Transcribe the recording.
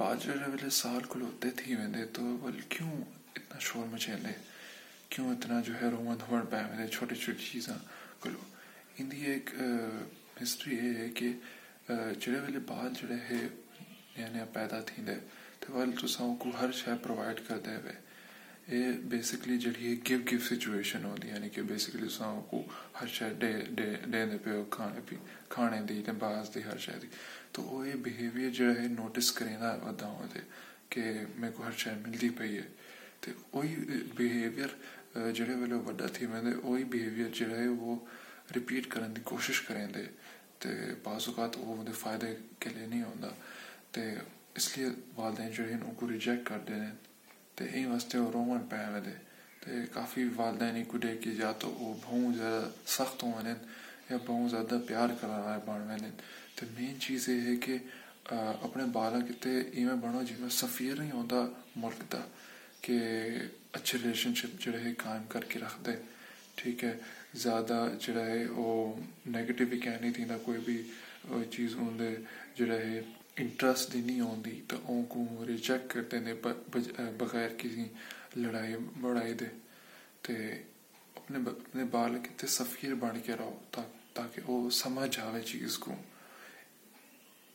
بعد جو سال کو کھلوتے تھی ویندے تو بول کیوں اتنا شور مچیلے کیوں اتنا جو ہے رومن دھوڑ پہ ویندے چھوٹی چھوٹی چیزاں کلو ان دی ایک ہسٹری یہ ہے کہ جڑے ویلے بال جڑے ہے یعنی نیا نیا پیدا تھی دے، تو والے تو کو ہر شے پرووائڈ کر دے ہوئے۔ یہ بیسکلی جڑی ہے گیو گیو سچویشن ہوتی یعنی کہ بیسکلی ساؤں کو ہر شے ڈے ڈے ڈے دے پہ کھانے پی کھانے دی تے باز دی ہر شے دی تو وہ یہ بہیویئر جڑا ہے نوٹس کریں دا ودا ہو دے کہ میرے کو ہر شے ملتی پئی ہے تو وہی بہیویئر جڑے ویلے وڈا تھی میں دے وہی بہیویئر جڑا ہے وہ ریپیٹ کرنے دی کوشش کریں دے تو بعض اوقات وہ دے فائدے کے لیے نہیں ہوتا تو اس لیے والدین جو ہے تو یہی واسطے وہ رومن پہ میں دے۔ تو کافی والدین ہی کڈے کہ یا تو وہ بہت زیادہ سخت ہوں یا بہت زیادہ پیار کرا بن میں تو مین چیز یہ ہے کہ اپنے بالا کتے ایویں بنو جی میں سفیر نہیں ہوتا ملک دا کہ اچھے ریلیشن شپ جڑے ہے قائم کر کے رکھ دے۔ ٹھیک ہے، زیادہ جڑا ہے وہ نیگیٹو بھی کہہ نہیں تھی نہ کوئی بھی چیز ہوں دے جڑا ہے انٹرسٹ دی نہیں ہوندی تو ان کو ریجیکٹ کرتے ہیں بغیر کسی لڑائی بڑائی دے تے اپنے اپنے بال کتے سفیر بن کے رہو تاکہ وہ سمجھ آوے چیز کو